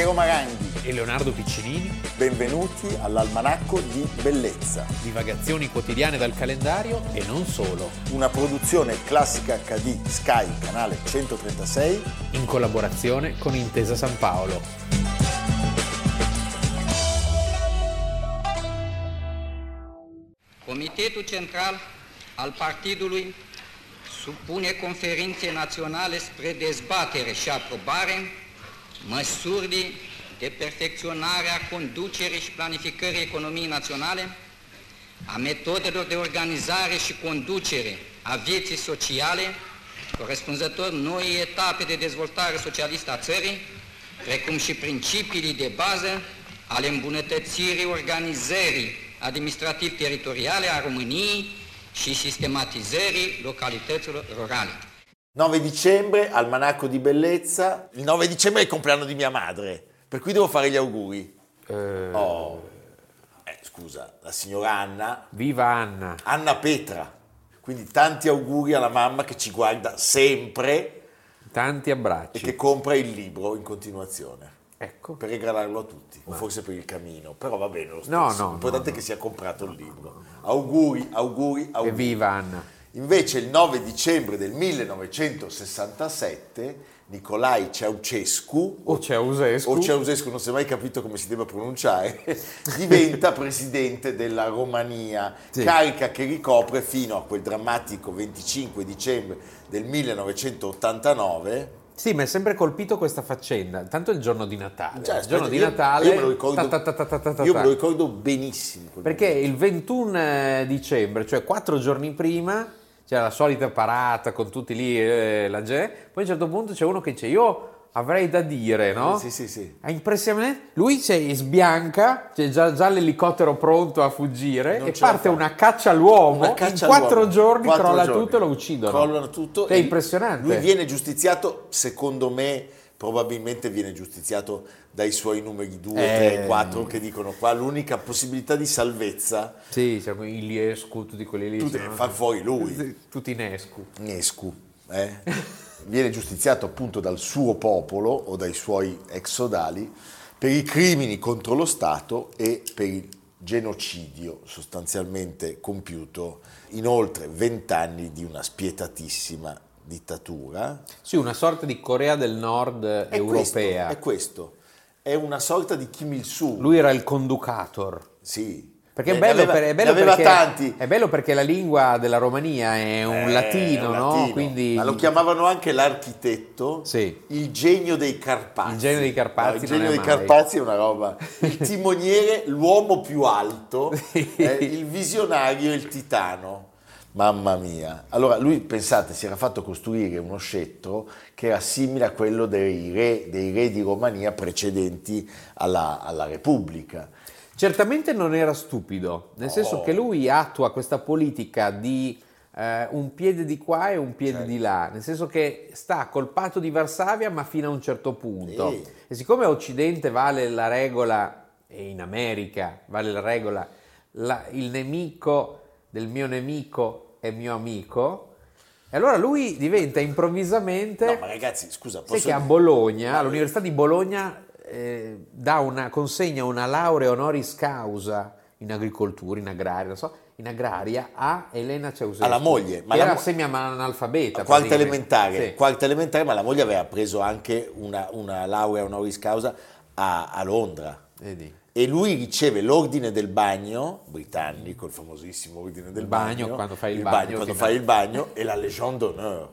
Piero Maranghi e Leonardo Piccinini. Benvenuti all'Almanacco di Bellezza. Divagazioni quotidiane dal calendario e non solo. Una produzione classica HD Sky, canale 136. In collaborazione con Intesa San Paolo. Comitetul Central al Partidului supune conferinței naționale spre dezbatere și aprobare măsuri de perfecționare a conducerii și planificării economiei naționale, a metodelor de organizare și conducere a vieții sociale, corespunzător noi etape de dezvoltare socialistă a țării, precum și principiile de bază ale îmbunătățirii organizării administrativ-teritoriale a României și sistematizării localităților rurale. 9 dicembre, almanacco di bellezza. Il 9 dicembre è il compleanno di mia madre, per cui devo fare gli auguri. Eh, Oh, eh, scusa, la signora Anna, Viva Anna! Anna Petra. Quindi tanti auguri alla mamma che ci guarda sempre Tanti e abbracci. che compra il libro in continuazione. Ecco. Per regalarlo a tutti, o forse per il camino, però va bene lo stesso. No, no, L'importante no, è che sia comprato il libro. Auguri, auguri, auguri. Evviva Anna! Invece il 9 dicembre del 1967 Nicolai Ceaușescu O Ceausescu. o Ceausescu, non si è mai capito come si debba pronunciare, diventa presidente della Romania, Sì. carica che ricopre fino a quel drammatico 25 dicembre del 1989. Sì, mi è sempre colpito questa faccenda. Tanto il giorno di Natale. Cioè, il giorno aspetta, di io- Natale. io me lo ricordo- ta ta ta Io me lo ricordo benissimo. Perché il 21 dicembre, cioè quattro giorni prima, c'era la solita parata con tutti lì, eh, la gente. Poi a un certo punto c'è uno che dice: Io avrei da dire, no? Sì, sì, sì. È impressionante. Lui c'è, sbianca, c'è già, già l'elicottero pronto a fuggire Non e parte una caccia all'uomo. Una caccia in quattro all'uomo. giorni Quattro crolla giorni. tutto e lo uccidono. Crollano tutto. È impressionante. Lui viene giustiziato, secondo me, probabilmente viene giustiziato dai suoi numeri 2, Eh. 3, 4 che dicono qua l'unica possibilità di salvezza Sì, c'è il Liescu, tutti quelli lì. tu devi far fuori lui. Tutti in escu. Nescu, eh? viene giustiziato appunto dal suo popolo o dai suoi ex sodali per i crimini contro lo Stato e per il genocidio sostanzialmente compiuto in oltre vent'anni di una spietatissima dittatura. Sì, una sorta di Corea del Nord È europea. Questo, è questo, è una sorta di Kim Il-sung. Lui era il conducator. sì. Perché è Ne bello, aveva- per- è bello perché, tanti. è bello perché la lingua della Romania è un Eh, latino, un no? latino. Quindi Ma lo chiamavano anche l'architetto, Sì. il genio dei Carpazi. Il genio dei Carpazi No, il genio è dei mai. Carpazi è una roba. Il timoniere, l'uomo più alto, eh, il visionario, il titano. Mamma mia. Allora lui, pensate, si era fatto costruire uno scettro che era simile a quello dei re, dei re di Romania precedenti alla, alla Repubblica. certamente non era stupido, nel senso Oh. che lui attua questa politica di eh, un piede di qua e un piede Certo. di là, nel senso che sta col patto di Varsavia ma fino a un certo punto. Sì. E siccome a Occidente vale la regola, e in America vale la regola, la- il nemico del mio nemico è mio amico, e allora lui diventa improvvisamente... No, ma ragazzi, scusa, Sai posso che a Bologna, Ma- all'Università di Bologna, eh, dà una, consegna una laurea honoris causa in agricoltura, in agraria, non so, in agraria a Elena Ceausescu. Alla moglie, ma era mo- semi-analfabeta. quarta elementare, Sì. quarta elementare, ma la moglie aveva preso anche una, una laurea honoris causa a, a Londra. Vedi. E lui riceve l'ordine del bagno britannico, il famosissimo ordine del Il bagno, bagno, quando fai il bagno, quando ti fai il bagno e la Légion d'honneur.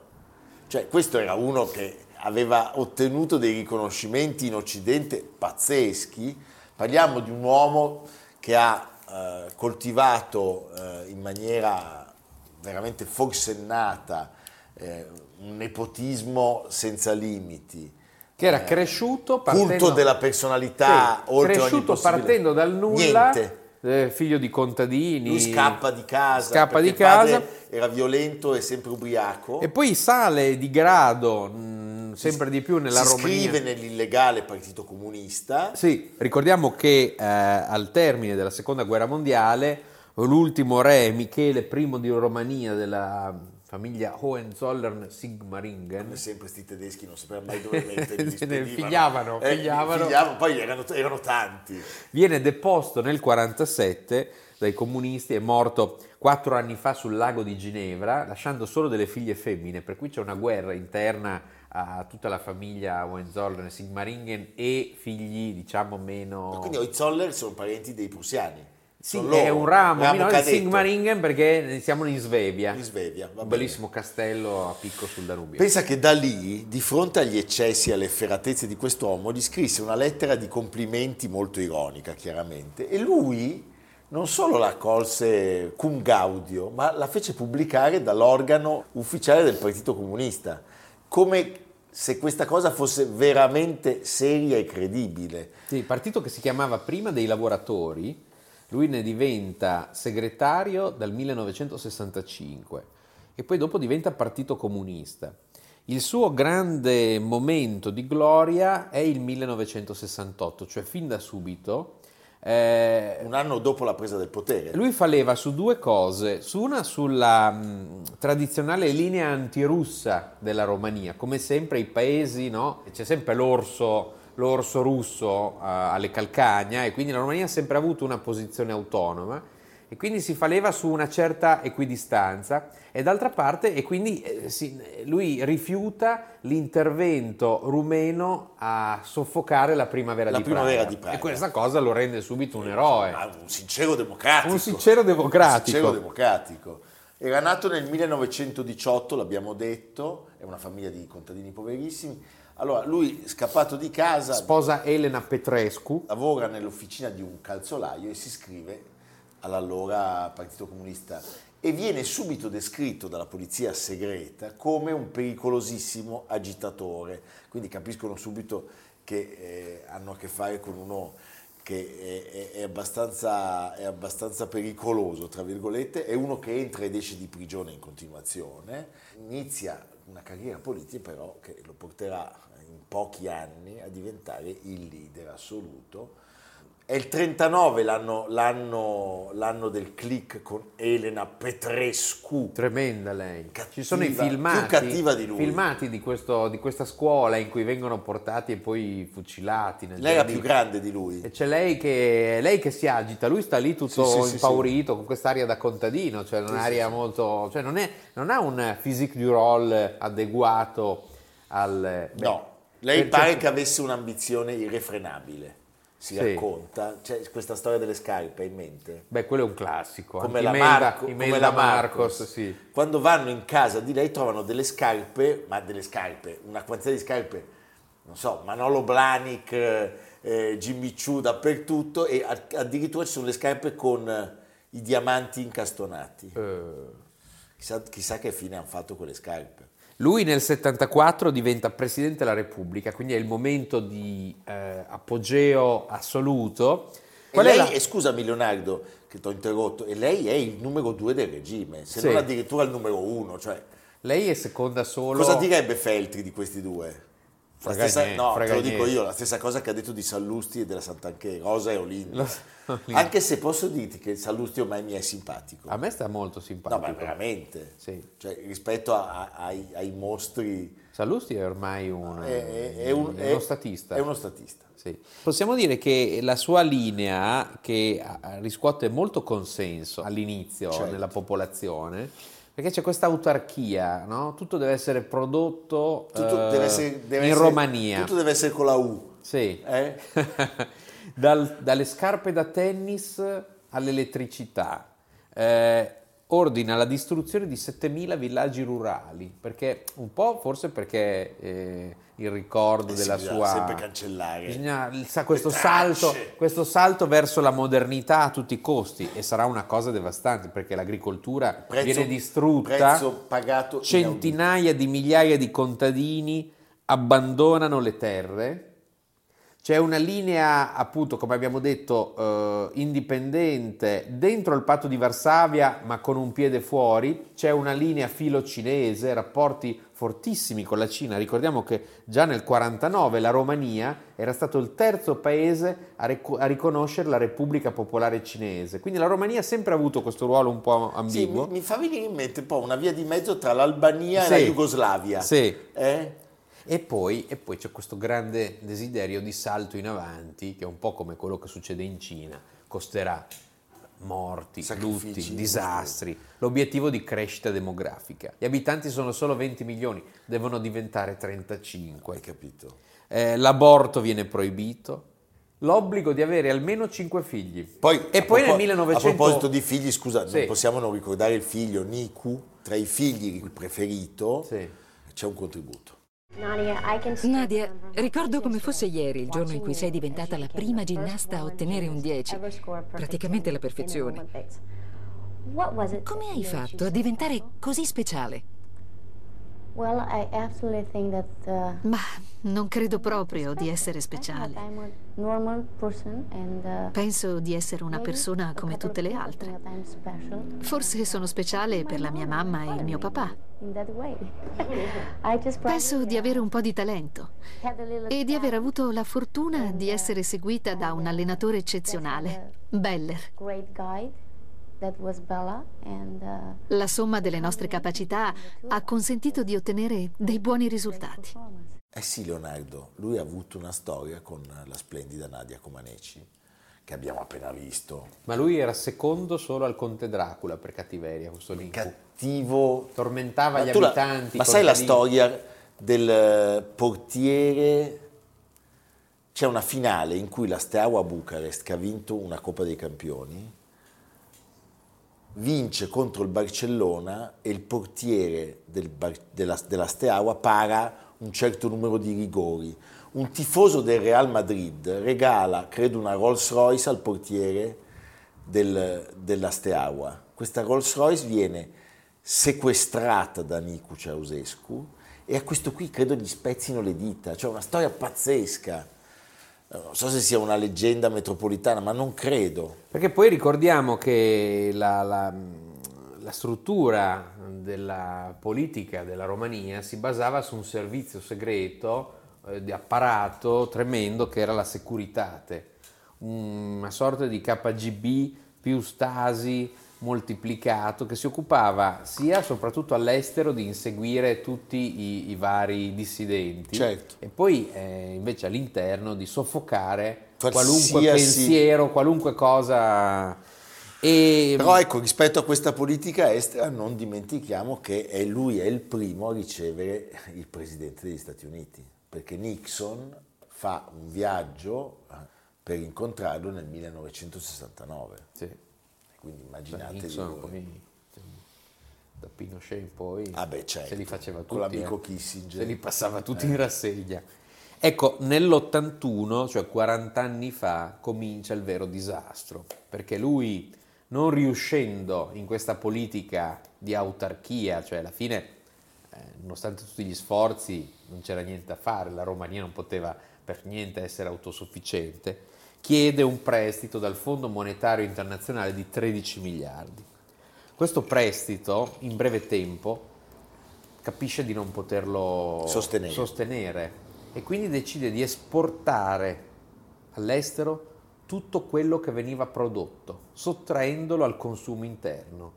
Cioè, questo era uno che aveva ottenuto dei riconoscimenti in Occidente pazzeschi. Parliamo di un uomo che ha eh, coltivato eh, in maniera veramente forsennata eh, un nepotismo senza limiti. Che era cresciuto partendo... Culto della personalità, Sì, oltre cresciuto partendo dal nulla, eh, figlio di contadini. Lui scappa di casa, Scappa di casa. era violento e sempre ubriaco. E poi sale di grado mh, sempre di più nella si Romania. iscrive nell'illegale Partito Comunista. Sì, ricordiamo che eh, al termine della seconda guerra mondiale l'ultimo re Michele I di Romania della famiglia Hohenzollern-Sigmaringen. Come sempre questi tedeschi non sapevano mai dove metterli. Figliavano, Eh, figliavano. figliavano, poi erano, erano tanti. Viene deposto nel 47 dai comunisti, è morto quattro anni fa sul lago di Ginevra, lasciando solo delle figlie femmine, per cui c'è una guerra interna a tutta la famiglia Hohenzollern, Sigmaringen e figli diciamo meno... Quindi Hohenzollern sono parenti dei prussiani. Sì, Sono è loro, un ramo, no, di cadetto. Sigmaringen perché siamo in Svevia, In Svevia, va un bellissimo castello a picco sul Danubio. Pensa che da lì, di fronte agli eccessi e alle efferatezze di quest'uomo, gli scrisse una lettera di complimenti molto ironica, chiaramente, e lui non solo la colse cum gaudio, ma la fece pubblicare dall'organo ufficiale del Partito Comunista, come se questa cosa fosse veramente seria e credibile. Sì, il partito che si chiamava prima dei lavoratori, lui ne diventa segretario dal 1965 e poi dopo diventa partito comunista. Il suo grande momento di gloria è il 1968, cioè fin da subito. eh, Un anno dopo la presa del potere. lui fa leva su due cose, su una sulla mh, tradizionale linea antirussa della Romania, come sempre i paesi, no? c'è sempre l'orso, l'orso russo eh, alle calcagna e quindi la Romania ha sempre avuto una posizione autonoma e quindi si fa leva su una certa equidistanza e d'altra parte e quindi eh, si- lui rifiuta l'intervento rumeno a soffocare la primavera, La di, primavera Praga. di Praga. e questa cosa lo rende subito un eroe. Ah, un sincero democratico. Un sincero democratico. Un sincero democratico. Era nato nel 1918, l'abbiamo detto, è una famiglia di contadini poverissimi. Allora, lui scappato di casa, Sposa Elena Petrescu. lavora nell'officina di un calzolaio e si iscrive all'allora Partito Comunista e viene subito descritto dalla polizia segreta come un pericolosissimo agitatore. Quindi capiscono subito che eh, hanno a che fare con uno che è, è- abbastanza, è abbastanza pericoloso, tra virgolette, è uno che entra ed esce di prigione in continuazione, inizia una carriera politica però che lo porterà pochi anni a diventare il leader assoluto. È il 39 l'anno, l'anno- l'anno del click con Elena Petrescu. Tremenda lei. Cattiva, Ci sono i più filmati, cattiva di lui. filmati di, questo- di questa scuola in cui vengono portati e poi fucilati. Lei era giardino. più grande di lui. E c'è lei che, lei che si agita, lui sta lì tutto Sì, sì, sì, impaurito con quest'aria da contadino, cioè un'aria molto... cioè non, è- non ha un physique du rôle adeguato al... beh, No, lei per pare che avesse un'ambizione irrefrenabile, si Sì. racconta. C'è questa storia delle scarpe in mente. Beh, quello è un classico. Come la, Imelda- Marco- come Imelda la Marcos, sì. Quando vanno in casa di lei trovano delle scarpe, ma delle scarpe, una quantità di scarpe, non so, Manolo Blahnik, eh, Jimmy Choo dappertutto e addirittura ci sono le scarpe con eh, i diamanti incastonati. Eh, Chissà, chissà che fine hanno fatto quelle scarpe. Lui nel 74 diventa Presidente della Repubblica, quindi è il momento di eh, apogeo assoluto. E Qual è lei, la- e scusami Leonardo che ti ho interrotto, e lei è il numero due del regime, se Sì. non addirittura il numero uno. Cioè, Lei è seconda solo... cosa direbbe Feltri di questi due? Frega stessa, niente, no, te frega lo dico niente. io, la stessa cosa che ha detto di Sallusti e della Sant'Anché, Rosa e Olinda. Anche se posso dirti che Sallusti ormai mi è simpatico. A me sta molto no, simpatico. ma veramente. Sì. Cioè, rispetto a- a- ai, ai mostri... Sallusti è ormai un, È, è- un- è uno statista. È uno statista. Sì. Possiamo dire che la sua linea, che riscuote molto consenso all'inizio Certo. nella popolazione, perché c'è questa autarchia, no? tutto deve essere prodotto Tutto eh, deve essere, deve in essere- Romania. Tutto deve essere con la U. Sì. eh? Dal- dalle scarpe da tennis all'elettricità. Eh, ordina la distruzione di 7.000 villaggi rurali, perché un po' forse perché eh, il ricordo Eh sì, della bisogna sua... sempre cancellare. Bisogna sa- questo, salto, questo salto verso la modernità a tutti i costi e sarà una cosa devastante perché l'agricoltura Prezzo- viene distrutta, centinaia di migliaia di contadini abbandonano le terre, C'è una linea, appunto, come abbiamo detto, eh, indipendente dentro il patto di Varsavia, ma con un piede fuori. C'è una linea filo-cinese, rapporti fortissimi con la Cina. Ricordiamo che già nel 49 la Romania era stato il terzo paese a, rec- a riconoscere la Repubblica Popolare Cinese. Quindi la Romania ha sempre avuto questo ruolo un po' ambiguo. Sì, mi, mi fa venire in mente un po' una via di mezzo tra l'Albania Sì. e la Jugoslavia. Sì. Eh? E poi, e poi c'è questo grande desiderio di salto in avanti, che è un po' come quello che succede in Cina, costerà morti, Sacrifici, lutti, disastri, l'obiettivo di crescita demografica. Gli abitanti sono solo 20 milioni, devono diventare 35. Hai capito? Eh, l'aborto viene proibito, l'obbligo di avere almeno 5 figli. Poi, e poi nel propo- 1900... A proposito di figli, scusa, Sì. non possiamo non ricordare il figlio Niku, tra i figli il preferito, Sì. c'è un contributo. Nadia, ricordo come fosse ieri il giorno in cui sei diventata la prima ginnasta a ottenere un 10, praticamente la perfezione. Come hai fatto a diventare così speciale? Ma non credo proprio di essere speciale. Uh, Penso di essere una persona come tutte le altre. Forse sono speciale per la mia mamma e il mio papà. Penso di avere un po' di talento e di aver avuto la fortuna di essere seguita da un allenatore eccezionale, Beller. La somma delle nostre capacità ha consentito di ottenere dei buoni risultati. Eh sì, Leonardo, lui ha avuto una storia con la splendida Nadia Comaneci, che abbiamo appena visto. Ma lui era secondo solo al conte Dracula per cattiveria, questo Niku. Cattivo. Tormentava Ma gli tu la- abitanti. ma sai la storia del portiere? C'è una finale in cui la Steaua Bucarest, che ha vinto una Coppa dei Campioni, vince contro il Barcellona e il portiere del Bar- della, della Steaua para un certo numero di rigori. Un tifoso del Real Madrid regala, credo, una Rolls Royce al portiere del- della Steaua. Questa Rolls Royce viene sequestrata da Nicu Ceausescu e a questo qui credo gli spezzino le dita, cioè una storia pazzesca. Non so se sia una leggenda metropolitana, ma non credo. Perché poi ricordiamo che la, la- la struttura della politica della Romania si basava su un servizio segreto eh, di apparato tremendo che era la Securitate, una sorta di KGB più Stasi moltiplicato che si occupava sia soprattutto all'estero di inseguire tutti i, i vari dissidenti Certo. e poi eh, invece all'interno di soffocare qualunque Qualsiasi- pensiero, qualunque cosa. E Però ecco, rispetto a questa politica estera non dimentichiamo che è lui è il primo a ricevere il presidente degli Stati Uniti, perché Nixon fa un viaggio eh, per incontrarlo nel 1969. sì, Quindi immaginate voi. da Pinochet in poi Ah beh, certo, se li faceva tutti, con l'amico eh. Kissinger. se li passava tutti in rassegna. Ecco, nell'81, cioè 40 anni fa, comincia il vero disastro, perché lui, non riuscendo in questa politica di autarchia, cioè alla fine, eh, nonostante tutti gli sforzi, non c'era niente da fare, la Romania non poteva per niente essere autosufficiente, chiede un prestito dal Fondo Monetario Internazionale di 13 miliardi. Questo prestito, in breve tempo, capisce di non poterlo Sostenere. sostenere e quindi decide di esportare all'estero tutto quello che veniva prodotto, sottraendolo al consumo interno.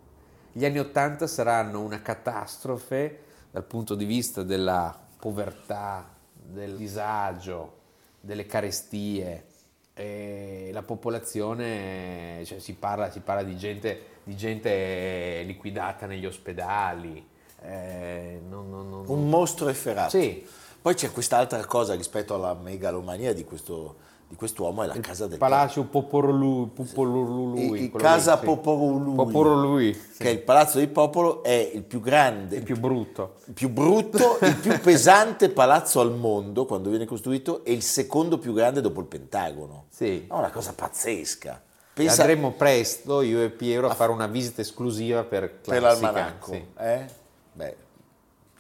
Gli anni Ottanta saranno una catastrofe dal punto di vista della povertà, del disagio, delle carestie. E la popolazione, cioè si, parla, si parla di gente, di gente liquidata negli ospedali. eh, non- non- non- Un mostro efferato. Sì. Poi c'è quest'altra cosa rispetto alla megalomania di, questo, di quest'uomo, è la casa del Palazzo il quello Casa sì. Poporolui. Poporolui, sì. che è il palazzo del popolo, è il più grande, il più brutto. il più brutto, il più pesante palazzo al mondo quando viene costruito e il secondo più grande dopo il Pentagono. Sì. È una cosa pazzesca. Pensa Andremo presto, io e Piero, a fare una visita esclusiva per per Classica, l'almanacco. sì. eh? Beh,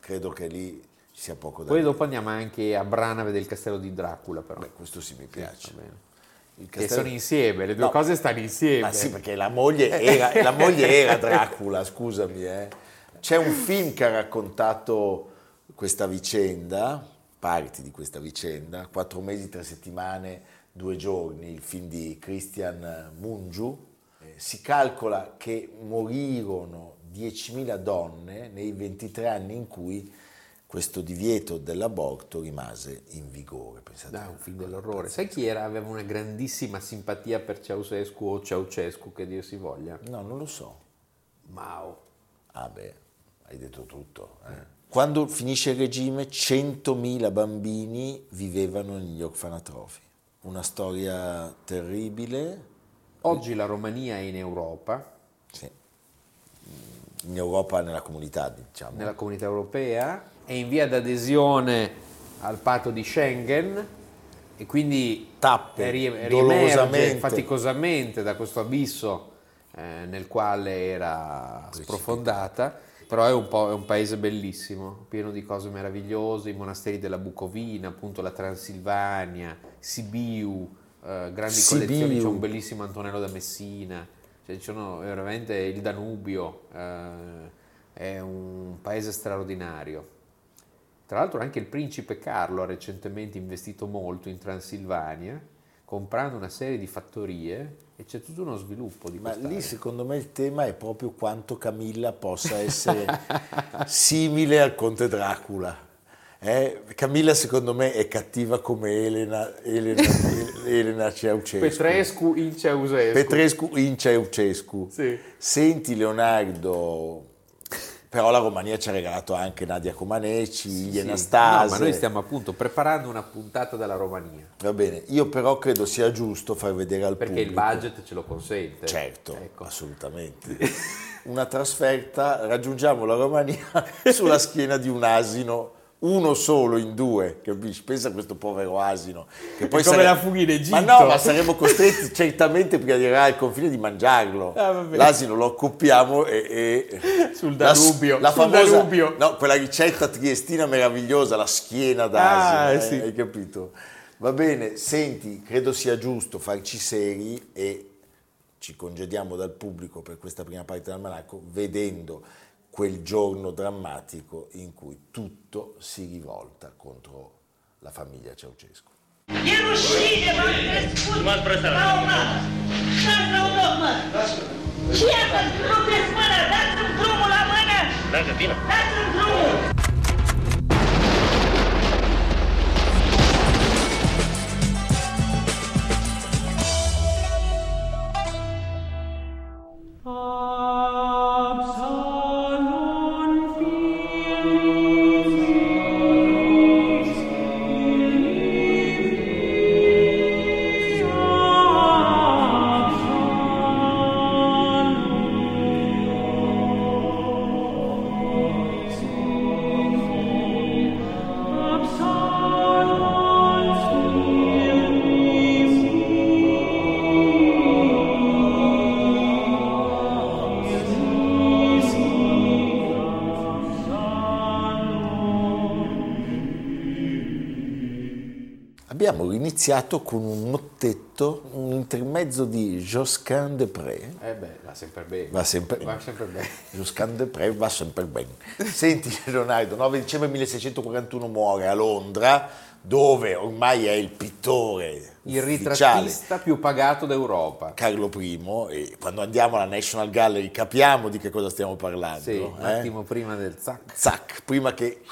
credo che lì ci sia poco da Poi dire. dopo andiamo anche a Brana a vedere il castello di Dracula, però. Beh, questo sì mi piace. Bene. Il Che castello- sono insieme, le due No. cose stanno insieme. Ma sì, perché la moglie era, la moglie era Dracula, scusami. eh. C'è un film che ha raccontato questa vicenda, parti di questa vicenda, quattro mesi, tre settimane, due giorni, il film di Christian Mungiu. Eh, Si calcola che morirono 10.000 donne nei 23 anni in cui questo divieto dell'aborto rimase in vigore. Pensate Dai, un film dell'orrore. Sai chi era? Aveva una grandissima simpatia per Ceausescu o Ceausescu, che dir si voglia? No, non lo so. Mao. Ah beh, hai detto tutto. eh. Quando finisce il regime 100.000 bambini vivevano negli orfanatrofi. Una storia terribile, Oggi la Romania è in Europa, sì. in Europa nella comunità diciamo. nella comunità europea, è in via d'adesione al patto di Schengen e quindi Tappe, ri- riemerge dolorosamente. faticosamente da questo abisso eh, nel quale era sprofondata, però è un, po', è un paese bellissimo, pieno di cose meravigliose, i monasteri della Bucovina, appunto la Transilvania, Sibiu, eh, grandi Sibiu. collezioni, c'è un bellissimo Antonello da Messina, cioè, ci sono veramente il Danubio, eh, è un paese straordinario. Tra l'altro anche il principe Carlo ha recentemente investito molto in Transilvania, comprando una serie di fattorie e c'è tutto uno sviluppo di Ma lì secondo me il tema è proprio quanto Camilla possa essere simile al conte Dracula. Eh, Camilla secondo me è cattiva come Elena, Elena, Elena Ceausescu. Petrescu in Ceausescu. Petrescu in Ceausescu. Sì. Senti Leonardo, però la Romania ci ha regalato anche Nadia Comaneci, Sì, gli sì. No, ma noi stiamo appunto preparando una puntata della Romania, Va bene, io però credo sia giusto far vedere al perché il pubblico. budget ce lo consente. Certo, Ecco. assolutamente. Una trasferta, raggiungiamo la Romania sulla schiena di un asino, uno solo in due, capisci? Pensa a questo povero asino. Che poi come sare- la fugha in Egitto. Ma no, ma saremmo costretti certamente prima di arrivare al confine di mangiarlo. Ah. L'asino lo accoppiamo e... e- Sul la- Danubio, La, sul famosa, Danubio. no, quella ricetta triestina meravigliosa, la schiena d'asino, Ah, eh, sì. hai capito? Va bene, senti, credo sia giusto farci seri e ci congediamo dal pubblico per questa prima parte dell'almanacco vedendo quel giorno drammatico in cui tutto si rivolta contro la famiglia mâna, dați-mi drumul la mână. Dați-mi drumul. Abbiamo iniziato con un mottetto, un intermezzo di Josquin de Pré. Eh beh, va sempre bene. Va sempre, Va sempre bene. Josquin de Pré va sempre bene. Senti Leonardo, 9 dicembre 1641 muore a Londra, dove ormai è il pittore Il ritrattista più pagato d'Europa. Carlo I e quando andiamo alla National Gallery capiamo di che cosa stiamo parlando. Sì, un eh? attimo prima del zac. Zac, prima che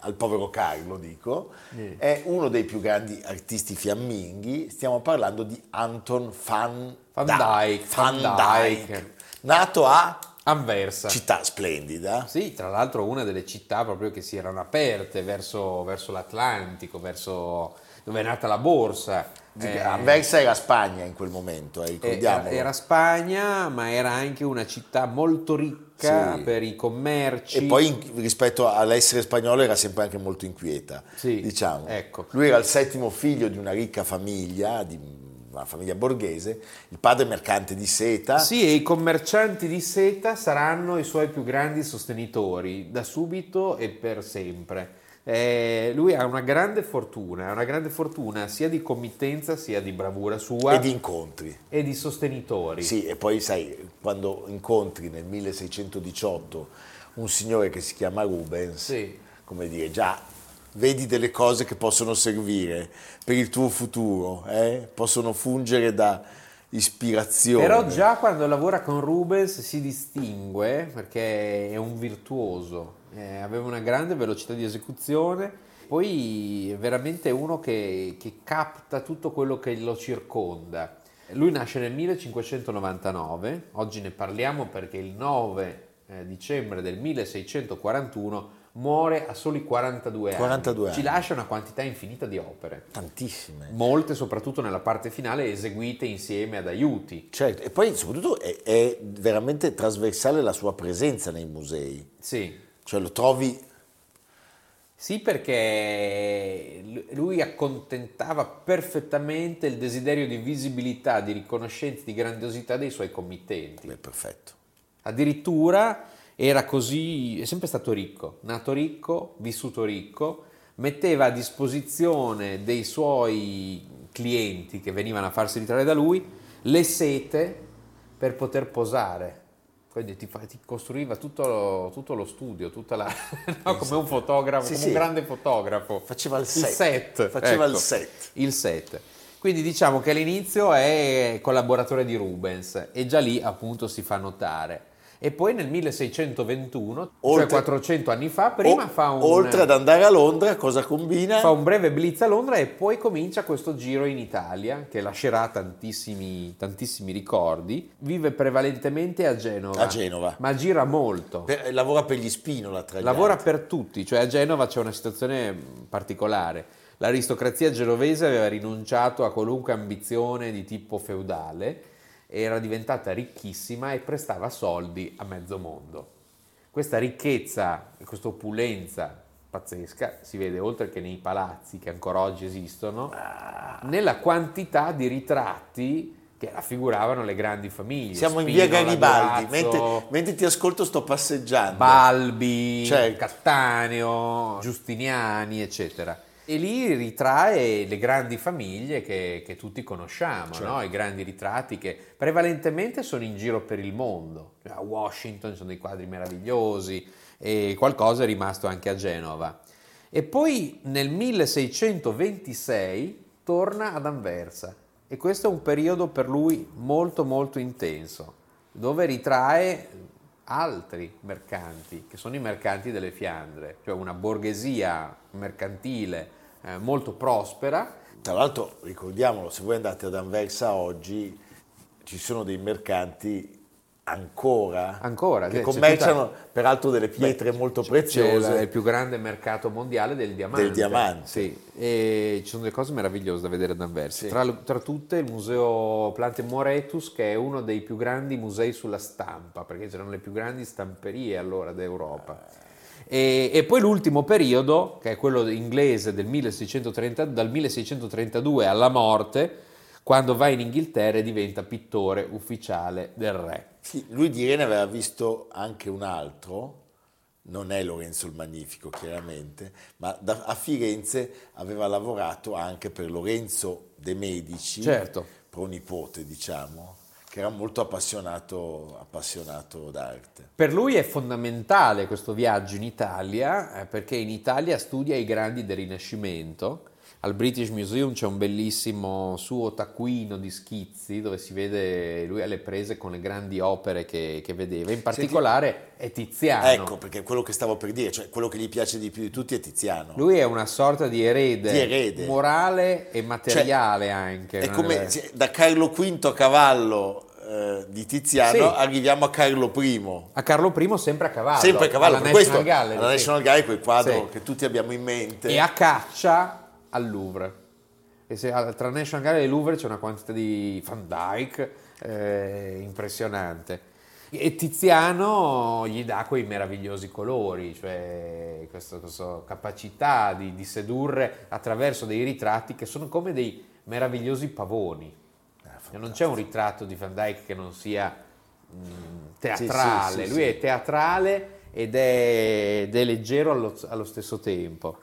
al povero Carlo dico, è uno dei più grandi artisti fiamminghi, stiamo parlando di Anton van, Van Dyck, Van Dyck. nato a Anversa. città splendida, Sì, tra l'altro una delle città proprio che si erano aperte verso, verso l'Atlantico, verso dove è nata la borsa. Eh, Anversa era Spagna in quel momento, eh, ricordiamo. era Spagna, ma era anche una città molto ricca Sì. per i commerci. E poi in- rispetto all'essere spagnolo era sempre anche molto inquieta, Sì, diciamo. ecco. Lui era il settimo figlio di una ricca famiglia, di una famiglia borghese, il padre mercante di seta. Sì, e i commercianti di seta saranno i suoi più grandi sostenitori, da subito e per sempre. Eh, lui ha una grande fortuna, una grande fortuna sia di committenza sia di bravura sua E di incontri. e di sostenitori. Sì, e poi sai, quando incontri nel 1618 un signore che si chiama Rubens, Sì. come dire, già vedi delle cose che possono servire per il tuo futuro, eh? possono fungere da ispirazione. Però già quando lavora con Rubens si distingue perché è un virtuoso, eh, aveva una grande velocità di esecuzione, poi è veramente uno che, che capta tutto quello che lo circonda. Lui nasce nel 1599, oggi ne parliamo perché il 9 eh, dicembre del 1641 muore a soli 42 anni. 42 Ci anni. lascia una quantità infinita di opere Tantissime. molte soprattutto nella parte finale eseguite insieme ad aiuti. Certo, e poi soprattutto è, è veramente trasversale la sua presenza nei musei, Sì, cioè lo trovi sì perché lui accontentava perfettamente il desiderio di visibilità, di riconoscenza, di grandiosità dei suoi committenti. beh, perfetto. Addirittura era così, è sempre stato ricco, nato ricco, vissuto ricco, metteva a disposizione dei suoi clienti che venivano a farsi ritrarre da lui le sete per poter posare. Quindi ti, ti costruiva tutto lo, tutto lo studio, tutta la, no, come un fotografo, Sì, come sì. un grande fotografo. Faceva il set. set, Faceva il ecco, set. il set. Quindi diciamo che all'inizio è collaboratore di Rubens e già lì appunto si fa notare. E poi nel 1621, Oltre- cioè 400 anni fa, prima O- fa, un, Oltre ad andare a Londra, cosa combina? fa un breve blitz a Londra e poi comincia questo giro in Italia che lascerà tantissimi, tantissimi ricordi. Vive prevalentemente a Genova, A Genova. ma gira molto. Per- lavora per gli Spinola tra gli Lavora altri. per tutti, cioè a Genova c'è una situazione mh, particolare. L'aristocrazia genovese aveva rinunciato a qualunque ambizione di tipo feudale, era diventata ricchissima e prestava soldi a mezzo mondo. Questa ricchezza e questa opulenza pazzesca si vede oltre che nei palazzi che ancora oggi esistono, nella quantità di ritratti che raffiguravano le grandi famiglie. Siamo in via Garibaldi, mentre, mentre ti ascolto sto passeggiando. Balbi, Certo. Cattaneo, Giustiniani, eccetera. E lì ritrae le grandi famiglie che, che tutti conosciamo, Certo. no? i grandi ritratti che prevalentemente sono in giro per il mondo. Cioè, A Washington ci sono dei quadri meravigliosi e qualcosa è rimasto anche a Genova. E poi nel 1626 torna ad Anversa e questo è un periodo per lui molto molto intenso, dove ritrae altri mercanti, che sono i mercanti delle Fiandre, cioè una borghesia mercantile eh, molto prospera. Tra l'altro, ricordiamolo, se voi andate ad Anversa oggi, ci sono dei mercanti ancora, Ancora, che commerciano peraltro delle pietre molto C'è il- preziose. il più grande mercato mondiale del diamante. Del diamante. Sì, e ci sono delle cose meravigliose da vedere ad Anversa. Sì. Tra, tra tutte il museo Plante Moretus, che è uno dei più grandi musei sulla stampa, perché c'erano le più grandi stamperie allora d'Europa. E, e poi l'ultimo periodo, che è quello inglese del 1630, dal 1632 alla morte, quando va in Inghilterra e diventa pittore ufficiale del re. Sì, lui di Rene aveva visto anche un altro, non è Lorenzo il Magnifico chiaramente, ma da- a Firenze aveva lavorato anche per Lorenzo de Medici, Certo. pronipote diciamo, che era molto appassionato, appassionato d'arte. Per lui è fondamentale questo viaggio in Italia eh, perché in Italia studia i grandi del Rinascimento. Al British Museum c'è un bellissimo suo taccuino di schizzi dove si vede lui alle prese con le grandi opere che, che vedeva. In particolare è Tiziano. Ecco, perché quello che stavo per dire, cioè quello che gli piace di più di tutti è Tiziano. Lui è una sorta di erede, Di erede. morale e materiale anche. È come se- da Carlo V a cavallo eh, di Tiziano Sì. arriviamo a Carlo I. A Carlo I sempre a cavallo. Sempre a cavallo, alla National questo Gallery, alla sì. National Gallery quel quadro Sì. che tutti abbiamo in mente. e a caccia al Louvre. E se, tra National Gallery e Louvre c'è una quantità di Van Dyke eh, impressionante. E Tiziano gli dà quei meravigliosi colori, cioè questa, questa capacità di, di sedurre attraverso dei ritratti che sono come dei meravigliosi pavoni. Cioè, non c'è un ritratto di Van Dyke che non sia mm, teatrale, sì, sì, lui è teatrale ed è, ed è leggero allo, allo stesso tempo.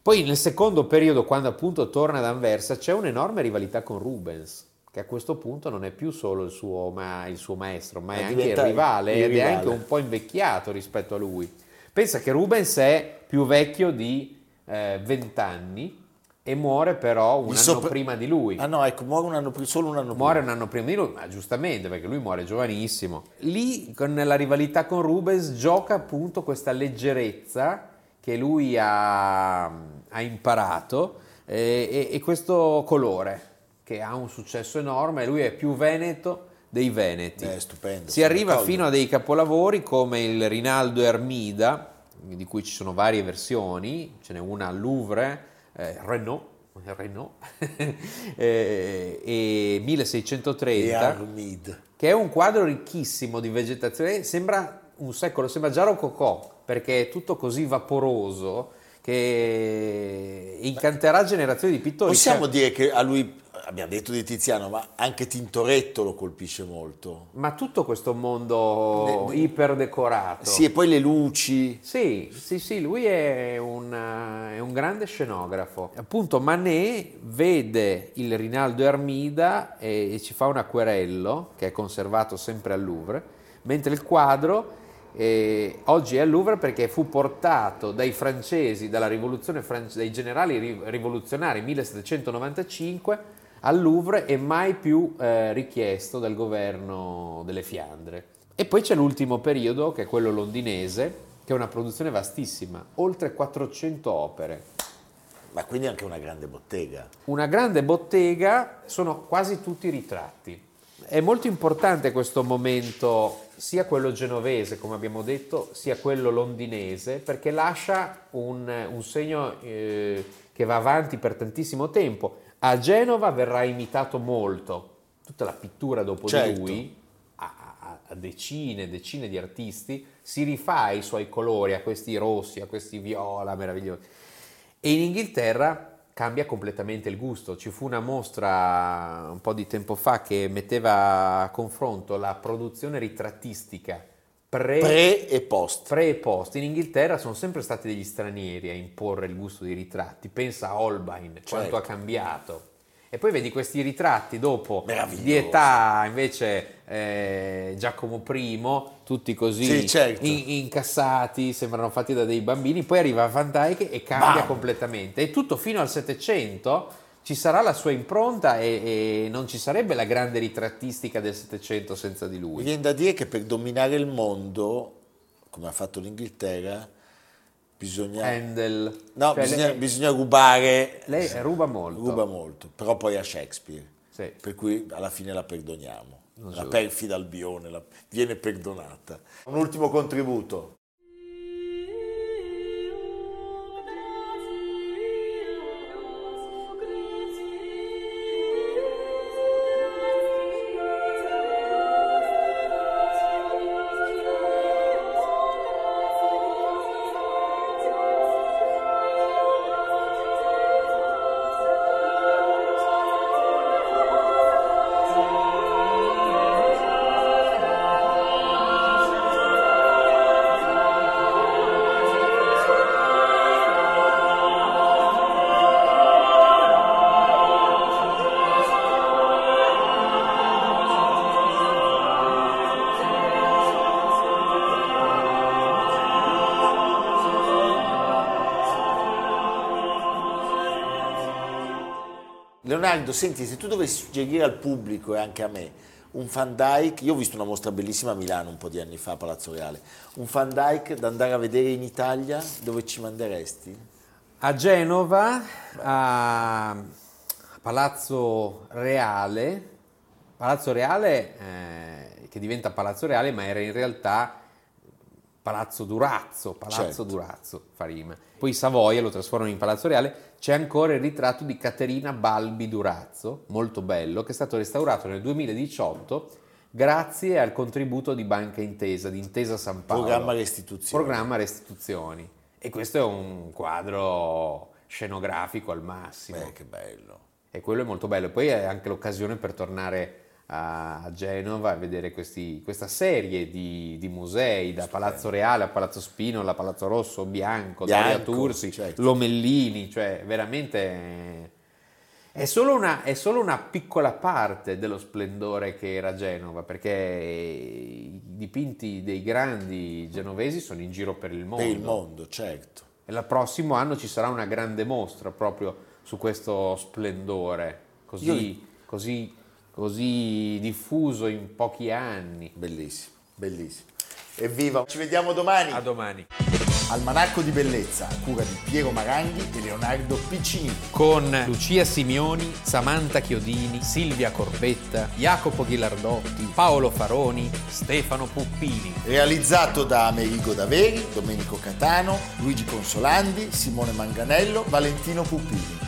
Poi nel secondo periodo, quando appunto torna ad Anversa, c'è un'enorme rivalità con Rubens, che a questo punto non è più solo il suo, ma- il suo maestro, ma è Ma anche il rivale il ed è anche un po' invecchiato rispetto a lui. Pensa che Rubens è più vecchio di eh, 20 anni e muore però un Il anno sopra- prima di lui. Ah no, ecco, muore un anno prima, solo un anno Muore un prima. anno prima di lui, ma giustamente perché lui muore giovanissimo. Lì, con la rivalità con Rubens, gioca appunto questa leggerezza che lui ha, ha imparato eh, e, e questo colore che ha un successo enorme. Lui è più veneto dei veneti. È stupendo. Si arriva d'accordo. fino a dei capolavori come il Rinaldo Ermida, di cui ci sono varie versioni, ce n'è una al Louvre, eh, Renault, Renault eh, e E 1630, Armid. che è un quadro ricchissimo di vegetazione, sembra un secolo, sembra già rococò, perché è tutto così vaporoso che incanterà generazioni di pittori. Possiamo Cioè, dire che a lui, abbiamo detto di Tiziano, ma anche Tintoretto lo colpisce molto. Ma tutto questo mondo Ne- iperdecorato. Sì, e poi le luci. Sì, sì, sì, lui è un, eh, è un grande scenografo. Appunto, Manet vede il Rinaldo Ermida e, e ci fa un acquerello che è conservato sempre al Louvre, mentre il quadro eh, oggi è al Louvre perché fu portato dai francesi, dalla rivoluzione france- dai generali ri- rivoluzionari 1795 al Louvre e mai più eh, richiesto dal governo delle Fiandre. E poi c'è l'ultimo periodo, che è quello londinese, che è una produzione vastissima, oltre 400 opere. Ma quindi anche una grande bottega. Una grande bottega, sono quasi tutti ritratti. È molto importante questo momento, sia quello genovese, come abbiamo detto, sia quello londinese, perché lascia un, un segno eh, che va avanti per tantissimo tempo. A Genova verrà imitato molto, tutta la pittura dopo di Certo. lui, a, a- a decine e decine di artisti, si rifà ai suoi colori, a questi rossi, a questi viola meravigliosi. E in Inghilterra cambia completamente il gusto. Ci fu una mostra un po' di tempo fa che metteva a confronto la produzione ritrattistica pre, Pre e post. pre e post. In Inghilterra sono sempre stati degli stranieri a imporre il gusto dei ritratti. Pensa a Holbein, quanto Certo. ha cambiato. E poi vedi questi ritratti dopo di età invece eh, Giacomo I, tutti così Sì, certo. in- incassati, sembrano fatti da dei bambini, poi arriva Van Dyke e cambia Bam! completamente. E tutto fino al Settecento ci sarà la sua impronta e, e non ci sarebbe la grande ritrattistica del Settecento senza di Mi lui. viene da dire che per dominare il mondo, come ha fatto l'Inghilterra, bisogna... Handel. No, Cioè, bisogna, lei, bisogna rubare... lei ruba molto. Ruba molto, però poi a Shakespeare. Sì. Per cui alla fine la perdoniamo. Non la so. perfida Albione la- viene perdonata. Un ultimo contributo. Leonardo, senti, se tu dovessi suggerire al pubblico e anche a me un Van Dyke, io ho visto una mostra bellissima a Milano un po' di anni fa a Palazzo Reale, un Van Dyke da andare a vedere in Italia, dove ci manderesti? A Genova, a Palazzo Reale, Palazzo Reale eh, che diventa Palazzo Reale ma era in realtà Palazzo Durazzo, Palazzo Certo. Durazzo fa rima. Poi Savoia lo trasformano in Palazzo Reale, c'è ancora il ritratto di Caterina Balbi Durazzo, molto bello, che è stato restaurato nel 2018 grazie al contributo di Banca Intesa, di Intesa San Paolo. Programma restituzione. Programma restituzioni. E questo è un quadro scenografico al massimo. Beh, che bello. E quello è molto bello. Poi è anche l'occasione per tornare a Genova a vedere questi, questa serie di, di, musei, da Palazzo Reale a Palazzo Spinola, Palazzo Rosso, Bianco, Bianco Tursi, certo. Lomellini, cioè veramente è solo, una, è solo una piccola parte dello splendore che era Genova, perché i dipinti dei grandi genovesi sono in giro per il mondo. Per il mondo, certo. E il prossimo anno ci sarà una grande mostra proprio su questo splendore, così, Io- così, così diffuso in pochi anni. Bellissimo, bellissimo. Evviva, ci vediamo domani. A domani. Almanacco di bellezza a cura di Piero Maranghi e Leonardo Piccini. Con Lucia Simioni, Samantha Chiodini, Silvia Corbetta, Jacopo Ghilardotti, Paolo Faroni, Stefano Puppini. Realizzato da Amerigo Daveri, Domenico Catano, Luigi Consolandi, Simone Manganello, Valentino Puppini.